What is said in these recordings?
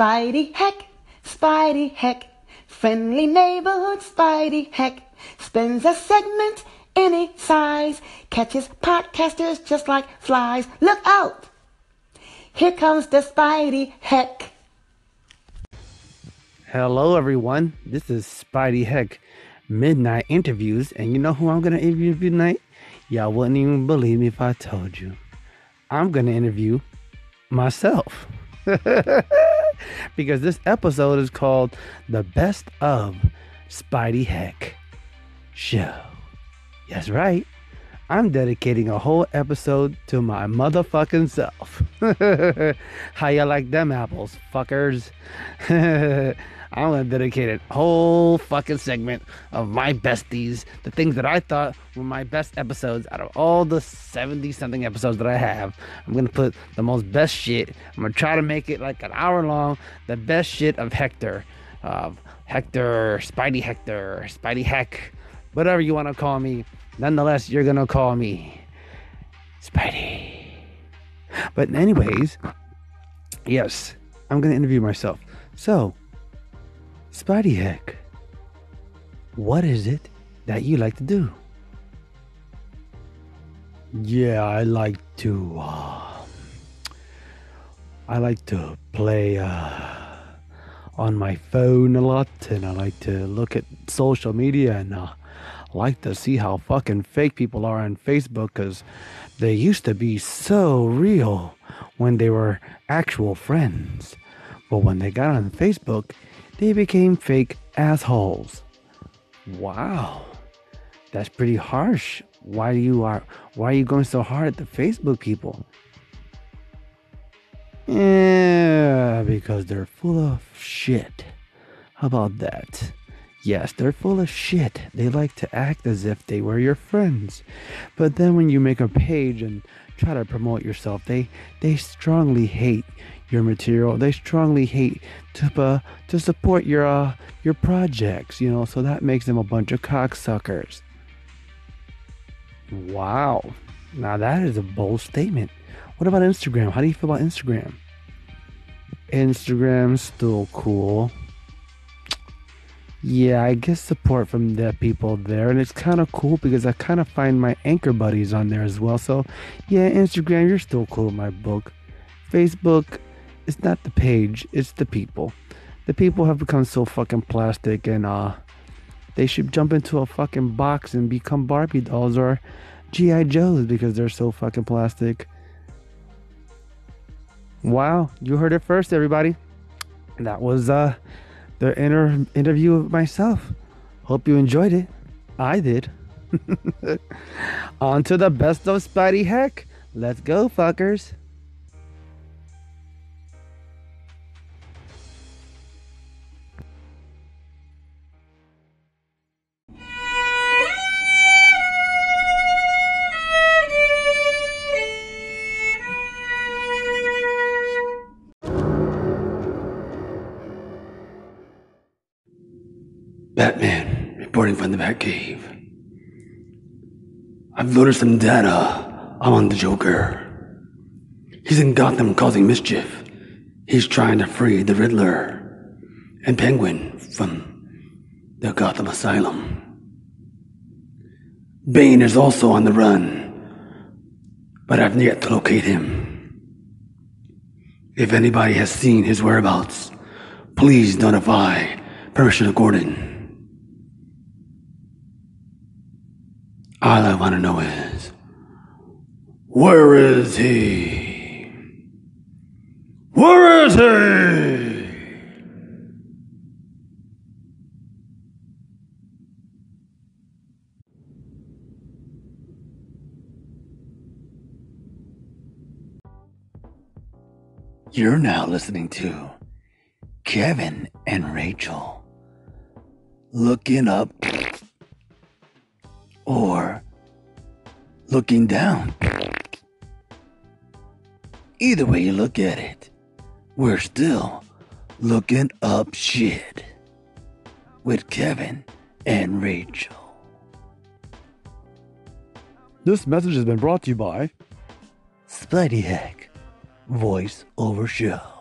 Spidey heck, Spidey heck, friendly neighborhood Spidey heck, spends a segment any size, catches podcasters just like flies. Look out! Here comes the Spidey heck. Hello, everyone. This is Spidey Heck Midnight Interviews, and you know who I'm going to interview tonight? Y'all wouldn't even believe me if I told you. I'm going to interview myself. because this episode is called The Best of Spidey Heck Show. That's right. I'm dedicating a whole episode to my motherfucking self. How you like them apples, fuckers? I'm gonna dedicate a whole fucking segment of my besties, the things that I thought were my best episodes out of all the 70 something episodes that I have. I'm gonna put the most best shit. I'm gonna try to make it like an hour long, the best shit of Hector. Of Hector, Spidey Hector, Spidey Heck, whatever you wanna call me. Nonetheless, you're gonna call me Spidey. But, anyways, yes, I'm gonna interview myself. So, Spidey Heck, what is it that you like to do? Yeah, I like to. Uh, I like to play uh, on my phone a lot, and I like to look at social media and uh, like to see how fucking fake people are on Facebook because they used to be so real when they were actual friends. But when they got on Facebook, they became fake assholes. Wow. That's pretty harsh. Why you are why are you going so hard at the Facebook people? Yeah, because they're full of shit. How about that? Yes, they're full of shit. They like to act as if they were your friends. But then when you make a page and try to promote yourself, they they strongly hate your material. They strongly hate to uh, to support your uh, your projects, you know, so that makes them a bunch of cocksuckers. Wow. Now that is a bold statement. What about Instagram? How do you feel about Instagram? Instagram's still cool. Yeah, I get support from the people there, and it's kind of cool because I kind of find my anchor buddies on there as well. So, yeah, Instagram, you're still cool in my book. Facebook, it's not the page, it's the people. The people have become so fucking plastic, and uh, they should jump into a fucking box and become Barbie dolls or GI Joes because they're so fucking plastic. Wow, you heard it first, everybody. That was uh the inter- interview of myself. Hope you enjoyed it. I did. On to the best of Spidey Heck. Let's go, fuckers. From the Batcave. I've loaded some data uh, on the Joker. He's in Gotham causing mischief. He's trying to free the Riddler and Penguin from the Gotham Asylum. Bane is also on the run, but I've yet to locate him. If anybody has seen his whereabouts, please notify Perishable Gordon. All I want to know is, where is he? Where is he? You're now listening to Kevin and Rachel looking up or looking down. Either way you look at it, we're still looking up shit with Kevin and Rachel. This message has been brought to you by Spidey Heck, voice over show.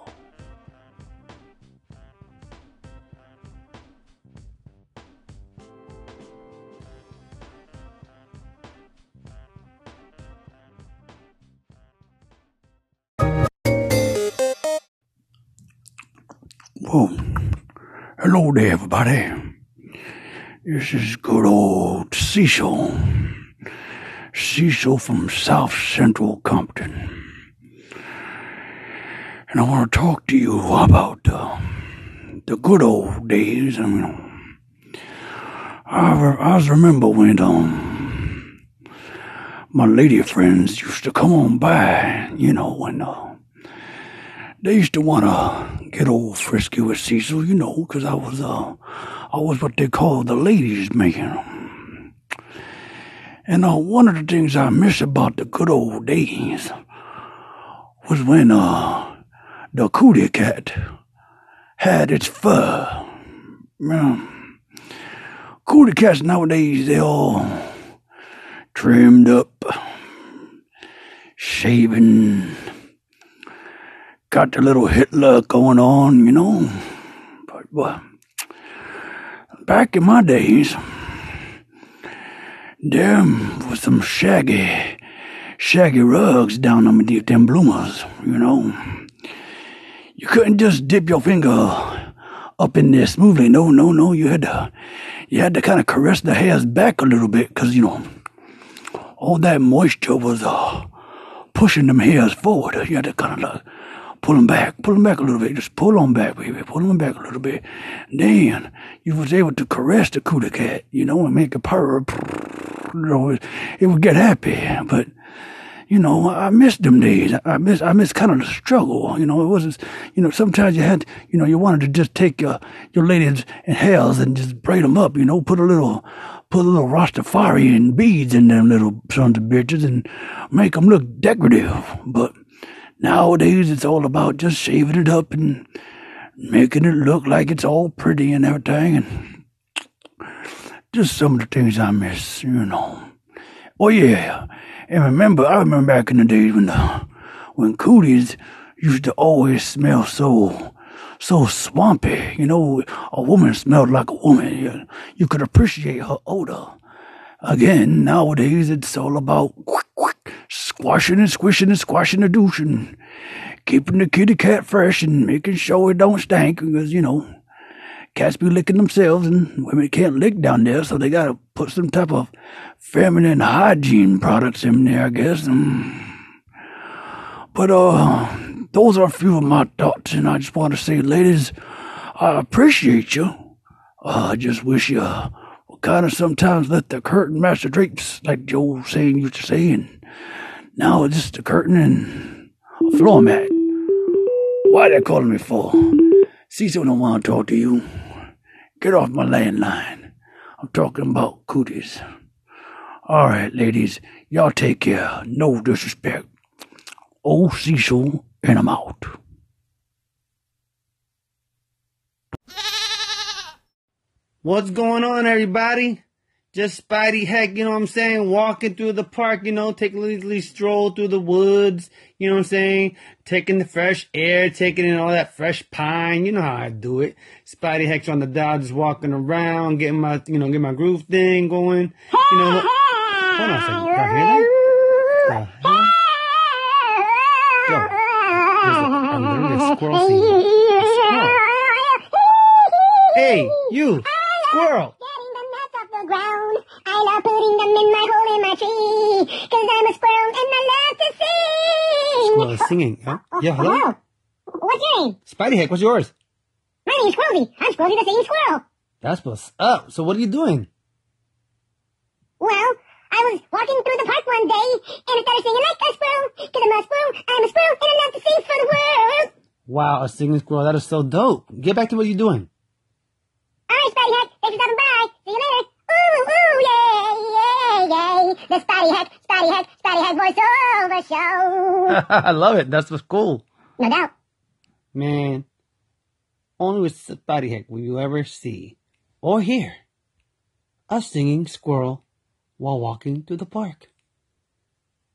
Everybody. This is good old Cecil. Cecil from South Central Compton. And I want to talk to you about uh, the good old days. I mean, I, I remember when um, my lady friends used to come on by, you know, when uh, they used to want to get old frisky with Cecil, you know, because I was, uh, I was what they call the ladies' man. And uh, one of the things I miss about the good old days was when uh, the cootie cat had its fur. Yeah. Cootie cats nowadays, they all trimmed up, shaven, got the little Hitler going on, you know. But well, back in my days, there was some shaggy, shaggy rugs down underneath them bloomers, you know. You couldn't just dip your finger up in there smoothly. No, no, no. You had to, you had to kind of caress the hairs back a little bit, cause you know, all that moisture was uh, pushing them hairs forward. You had to kind of like pull them back, pull them back a little bit. Just pull them back, baby. Pull them back a little bit. Then you was able to caress the cootie cat, you know, and make a purr. You know, it, it would get happy, but you know, I miss them days. I miss, I miss kind of the struggle. You know, it wasn't, you know, sometimes you had, you know, you wanted to just take your, your ladies and hairs and just braid them up, you know, put a little, put a little Rastafari and beads in them little sons of bitches and make them look decorative. But nowadays it's all about just shaving it up and making it look like it's all pretty and everything. And just some of the things I miss, you know. Oh yeah. And remember, I remember back in the days when the, when cooties used to always smell so, so swampy. You know, a woman smelled like a woman. You, you could appreciate her odor. Again, nowadays it's all about squashing and squishing and squashing and douching, keeping the kitty cat fresh and making sure it don't stink because, you know, cats be licking themselves and women can't lick down there, so they gotta put some type of feminine hygiene products in there, I guess. Mm. But, uh, those are a few of my thoughts, and I just want to say, ladies, I appreciate you. Uh, I just wish you kind of sometimes let the curtain match the drapes, like old saying used to say, and now it's just a curtain and a floor mat. Why they calling me for? Cecil don't want to talk to you. Get off my landline. I'm talking about cooties. All right, ladies, y'all take care. No disrespect. Old Cecil, and I'm out. What's going on, everybody? Just Spidey Heck, you know what I'm saying? Walking through the park, you know, taking a leisurely stroll through the woods, you know what I'm saying? Taking the fresh air, taking in all that fresh pine, you know how I do it. Spidey Heck's on the just walking around, getting my, you know, getting my groove thing going. You know, hold on a second. I hear that? Yo, I'm literally a squirrel. A squirrel. Hey, you, squirrel. Getting the nuts off the ground. I love putting them in my hole in my tree. Cause I'm a squirrel and I love to sing. Squirrel is singing. Huh? Oh, yeah, hello? Hello. What's your name? Spidey Heck, what's yours? My name's Squirrelsy. I'm Squirrelsy the singing squirrel. That's what's up. So what are you doing? Well, I was walking through the park one day and I started singing like a squirrel. Cause I'm a squirrel, I'm a squirrel and I love to sing for the world. Wow, a singing squirrel. That is so dope. Get back to what you're doing. Spidey Heck. Thanks for. See you later. Ooh, ooh, yay, yay, yay. The Spidey Heck, Spidey Heck, Spidey Heck voiceover show. I love it. That's what's cool. No doubt. Man, only with Spidey Heck will you ever see or hear a singing squirrel while walking through the park.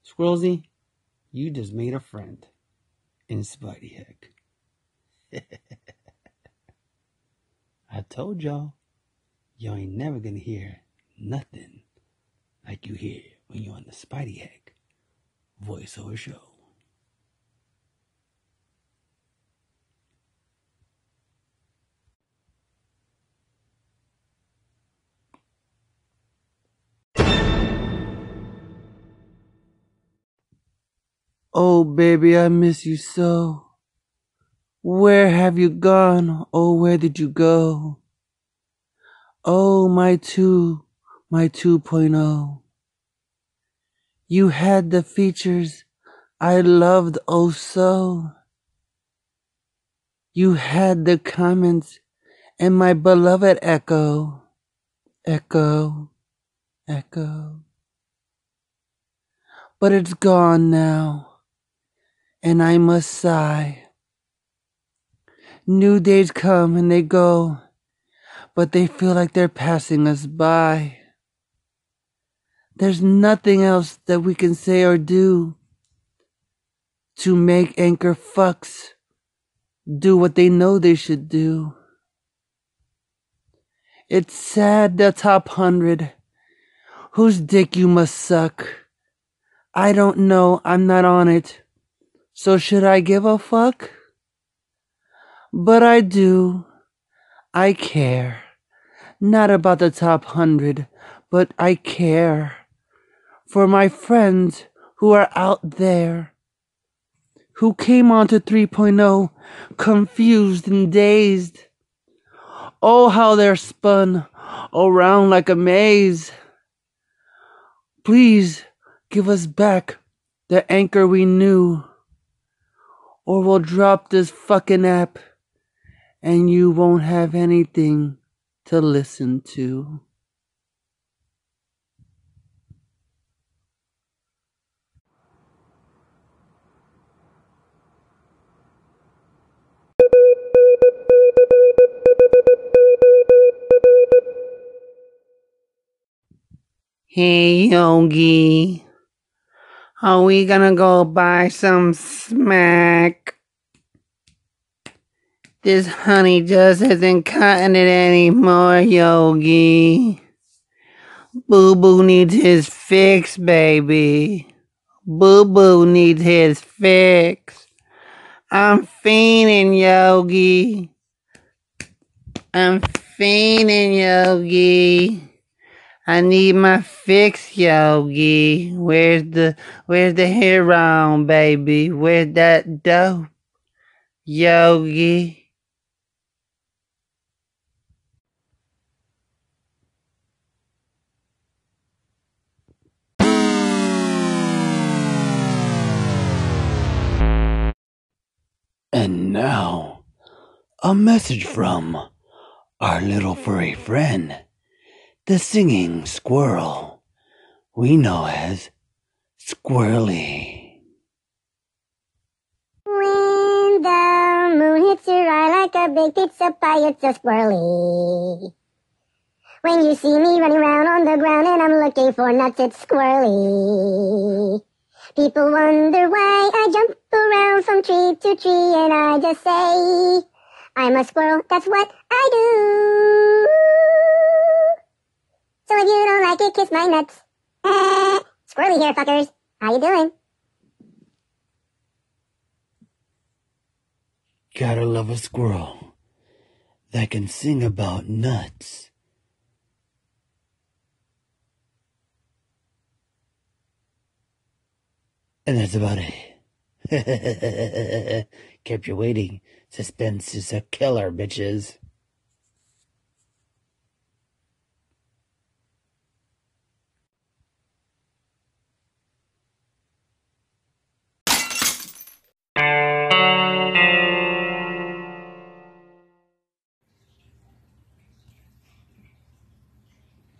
Squirrelsy, you just made a friend in Spidey Heck. I told y'all, you ain't never gonna hear nothing like you hear when you're on the Spidey Heck voiceover show. Oh, baby, I miss you so. Where have you gone? Oh, where did you go? Oh, my two, my 2.0. You had the features I loved oh so. You had the comments and my beloved echo, echo, echo. But it's gone now, and I must sigh. New days come and they go, but they feel like they're passing us by. There's nothing else that we can say or do to make anchor fucks do what they know they should do. It's sad the top hundred, whose dick you must suck. I don't know, I'm not on it. So should I give a fuck? But I do. I care. Not about the top hundred, but I care. For my friends who are out there who came onto 3.0 confused and dazed. Oh, how they're spun around like a maze. Please give us back the anchor we knew, or we'll drop this fucking app and you won't have anything to listen to. Hey, Yogi. Are we gonna go buy some smack? This honey just isn't cutting it anymore, Yogi. Boo Boo needs his fix, baby. Boo Boo needs his fix. I'm fiending, Yogi. I'm fiending, Yogi. I need my fix, Yogi. Where's the where's the heroin, baby? Where's that dope? Yogi. And now, a message from our little furry friend, the singing squirrel we know as Squirrely. When the moon hits your eye like a big pizza pie, it's a squirrely. When you see me running around on the ground and I'm looking for nuts, it's squirrely. People wonder why I jump around from tree to tree and I just say, I'm a squirrel, that's what I do. So if you don't like it, kiss my nuts. Squirrely here, fuckers. How you doing? Gotta love a squirrel that can sing about nuts. And that's about it. Kept you waiting. Suspense is a killer, bitches.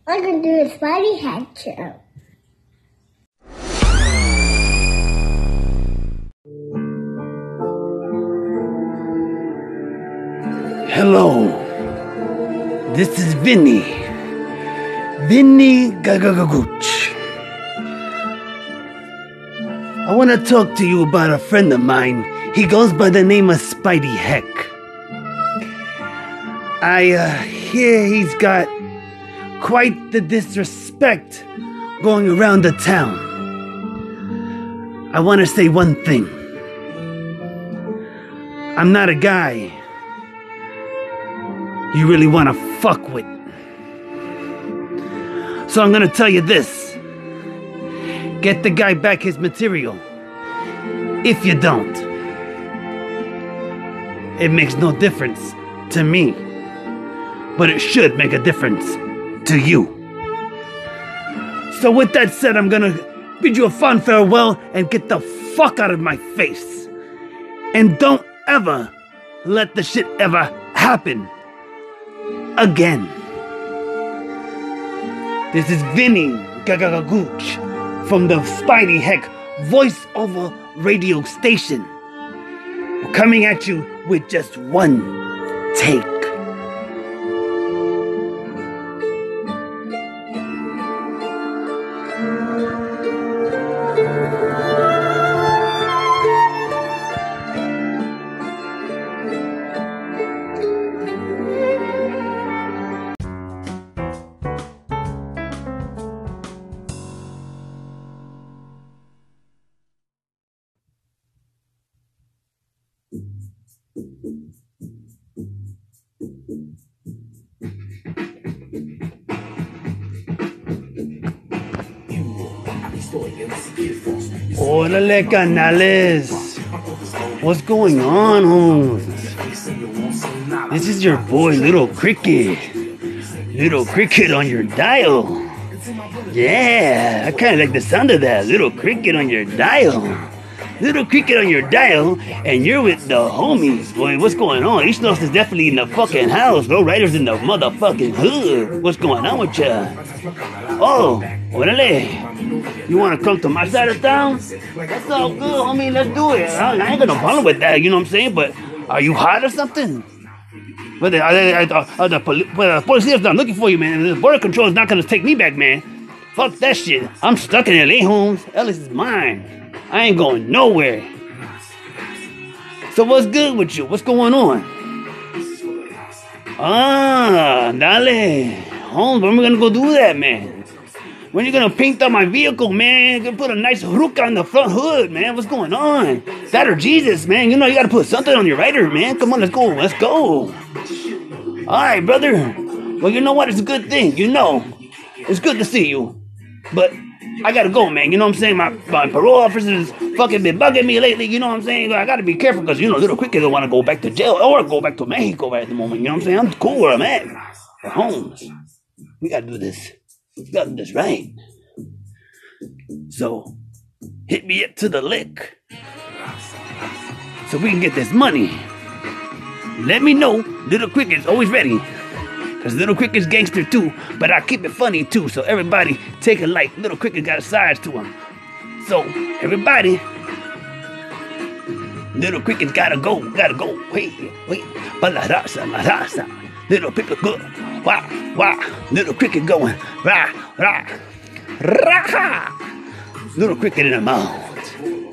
I'm gonna do a Spidey Heck show. Hello. This is Vinny. Vinny Gagagagooch. I want to talk to you about a friend of mine. He goes by the name of Spidey Heck. I uh, hear he's got quite the disrespect going around the town. I want to say one thing. I'm not a guy you really want to fuck with. So I'm gonna tell you this get the guy back his material. if you don't. It makes no difference to me, but it should make a difference to you. So, with that said, I'm gonna bid you a fond farewell and get the fuck out of my face. And don't ever let the shit ever happen again. This is Vinny Gagagagooch from the Spidey Heck voiceover radio station. We're coming at you with just one take. Órale, canales. What's going on, Holmes? This is your boy, Little Cricket. Little Cricket on your dial. Yeah, I kind of like the sound of that. Little Cricket on your dial. Little Cricket on your dial, and you're with the homies. Boy, what's going on? East North is definitely in the fucking house. Low Riders in the motherfucking hood. What's going on with ya? Oh, órale. You want to come to my side of town? That's all good, homie. Let's do it. I ain't got no problem with that. You know what I'm saying? But are you hot or something? But the, uh, uh, uh, the, poli- but the police is not looking for you, man. The border control is not gonna take me back, man. Fuck that shit. I'm stuck in LA, Holmes. Ellis is mine. I ain't going nowhere. So what's good with you? What's going on? Ah, dale. Holmes, when we gonna go do that, man? When you gonna paint up my vehicle, man? Gonna put a nice hook on the front hood, man. What's going on? That or Jesus, man. You know you gotta put something on your rider, man. Come on, let's go. Let's go. Alright, brother. Well, you know what? It's a good thing. You know. It's good to see you. But I gotta go, man. You know what I'm saying? My, my parole officer's fucking been bugging me lately. You know what I'm saying? I gotta be careful because, you know, little quicker don't wanna go back to jail or go back to Mexico right at the moment. You know what I'm saying? I'm cool where I'm at. At home. We gotta do this. We gotta do this right. So, hit me up to the lick. So we can get this money. Let me know. Little Quick is always ready. Cause Little Quick is gangster too, but I keep it funny too. So everybody take a like Little Quick got a size to him. So everybody, Little Cricket's gotta go, gotta go. Wait, wait. But la raza, la raza. Little Cricket good. Wah, wah. Little Cricket going. Rah, rah. Rah. Little Cricket in the mouth.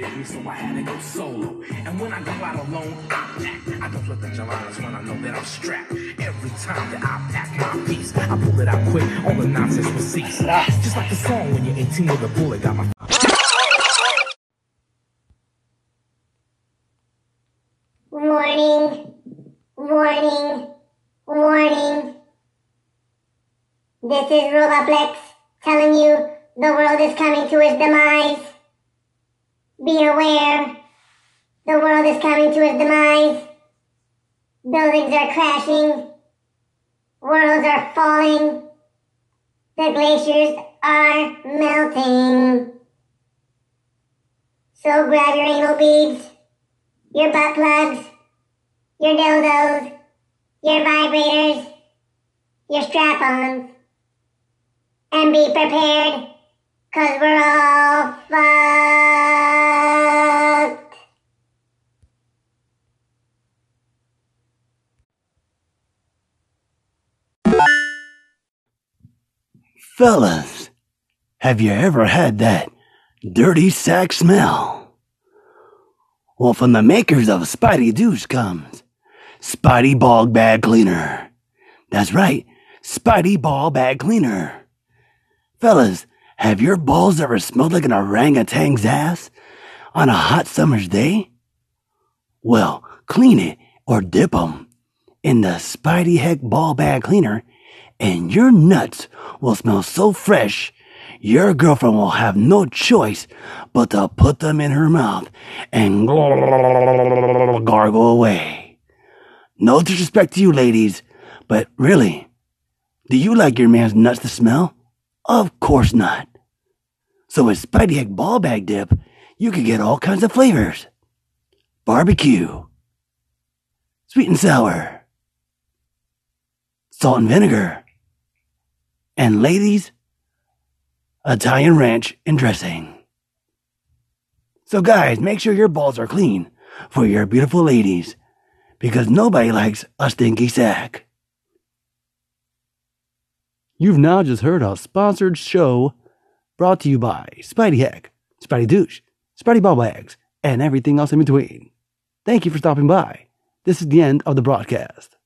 So I had to go solo. And when I go out alone, I pack. I don't flip the gelatos when I know that I'm strapped. Every time that I pack my piece, I pull it out quick. All the nonsense will cease. Just like the song when you're 18 with a bullet got my Warning, warning, warning. This is Roboplex telling you the world is coming to its demise. Be aware, the world is coming to its demise. Buildings are crashing, worlds are falling, the glaciers are melting. So grab your anal beads, your butt plugs, your dildos, your vibrators, your strap-ons, and be prepared, cause we're all fucked. Fellas, have you ever had that dirty sack smell? Well, from the makers of Spidey Douche comes Spidey Bog Bag Cleaner. That's right, Spidey Ball Bag Cleaner. Fellas, have your balls ever smelled like an orangutan's ass on a hot summer's day? Well, clean it or dip 'em in the Spidey Heck Ball Bag Cleaner, and your nuts will smell so fresh your girlfriend will have no choice but to put them in her mouth and gargle away. No disrespect to you ladies, but really, do you like your man's nuts to smell? Of course not. So with Spidey Heck Ball Bag Dip, you can get all kinds of flavors. Barbecue, sweet and sour, salt and vinegar, and ladies, Italian ranch and dressing. So guys, make sure your balls are clean for your beautiful ladies because nobody likes a stinky sack. You've now just heard a sponsored show brought to you by Spidey Heck, Spidey Douche, Spidey Bags, and everything else in between. Thank you for stopping by. This is the end of the broadcast.